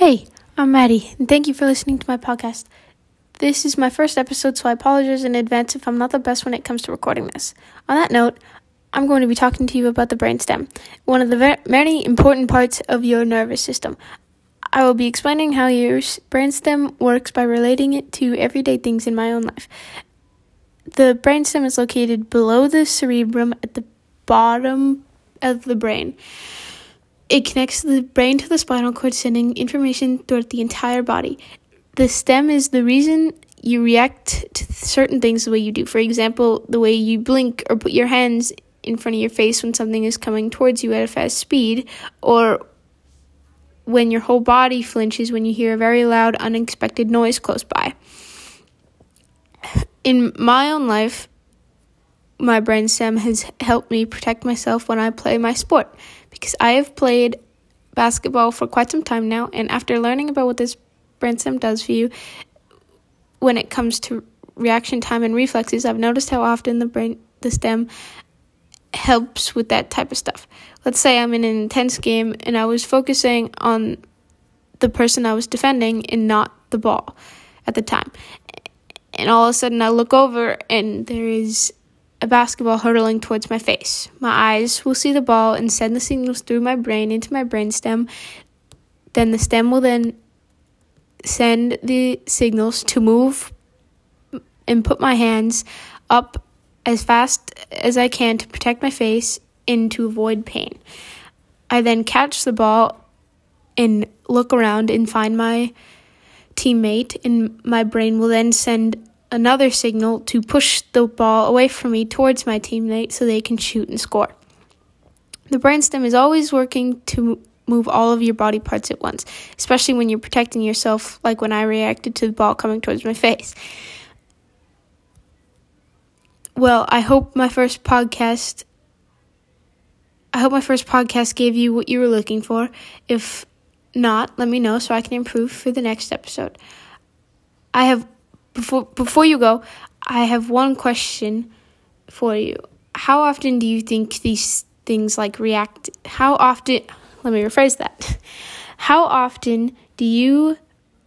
Hey, I'm Maddie, and thank you for listening to my podcast. This is my first episode, so I apologize in advance if I'm not the best when it comes to recording this. On that note, I'm going to be talking to you about the brainstem, one of the many important parts of your nervous system. I will be explaining how your brainstem works by relating it to everyday things in my own life. The brainstem is located below the cerebrum at the bottom of the brain. It connects the brain to the spinal cord, sending information throughout the entire body. The stem is the reason you react to certain things the way you do. For example, the way you blink or put your hands in front of your face when something is coming towards you at a fast speed, or when your whole body flinches when you hear a very loud, unexpected noise close by. In my own life, my brainstem has helped me protect myself when I play my sport because I have played basketball for quite some time now, and after learning about what this brainstem does for you when it comes to reaction time and reflexes, I've noticed how often the brain the stem helps with that type of stuff. Let's say I'm in an intense game and I was focusing on the person I was defending and not the ball at the time. And all of a sudden I look over and there is a basketball hurtling towards my face. My eyes will see the ball and send the signals through my brain into my brainstem. Then the stem will then send the signals to move and put my hands up as fast as I can to protect my face and to avoid pain. I then catch the ball and look around and find my teammate, and my brain will then send another signal to push the ball away from me towards my teammate so they can shoot and score. The brainstem is always working to move all of your body parts at once, especially when you're protecting yourself, like when I reacted to the ball coming towards my face. Well, I hope my first podcast I hope my first podcast gave you what you were looking for. If not, let me know so I can improve for the next episode. I have before before you go, I have one question for you. How often do you think these things like react? How often? Let me rephrase that. How often do you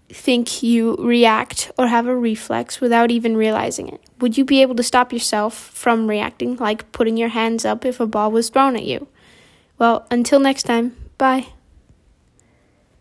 think you react or have a reflex without even realizing it? Would you be able to stop yourself from reacting, like putting your hands up if a ball was thrown at you? Well, until next time, bye.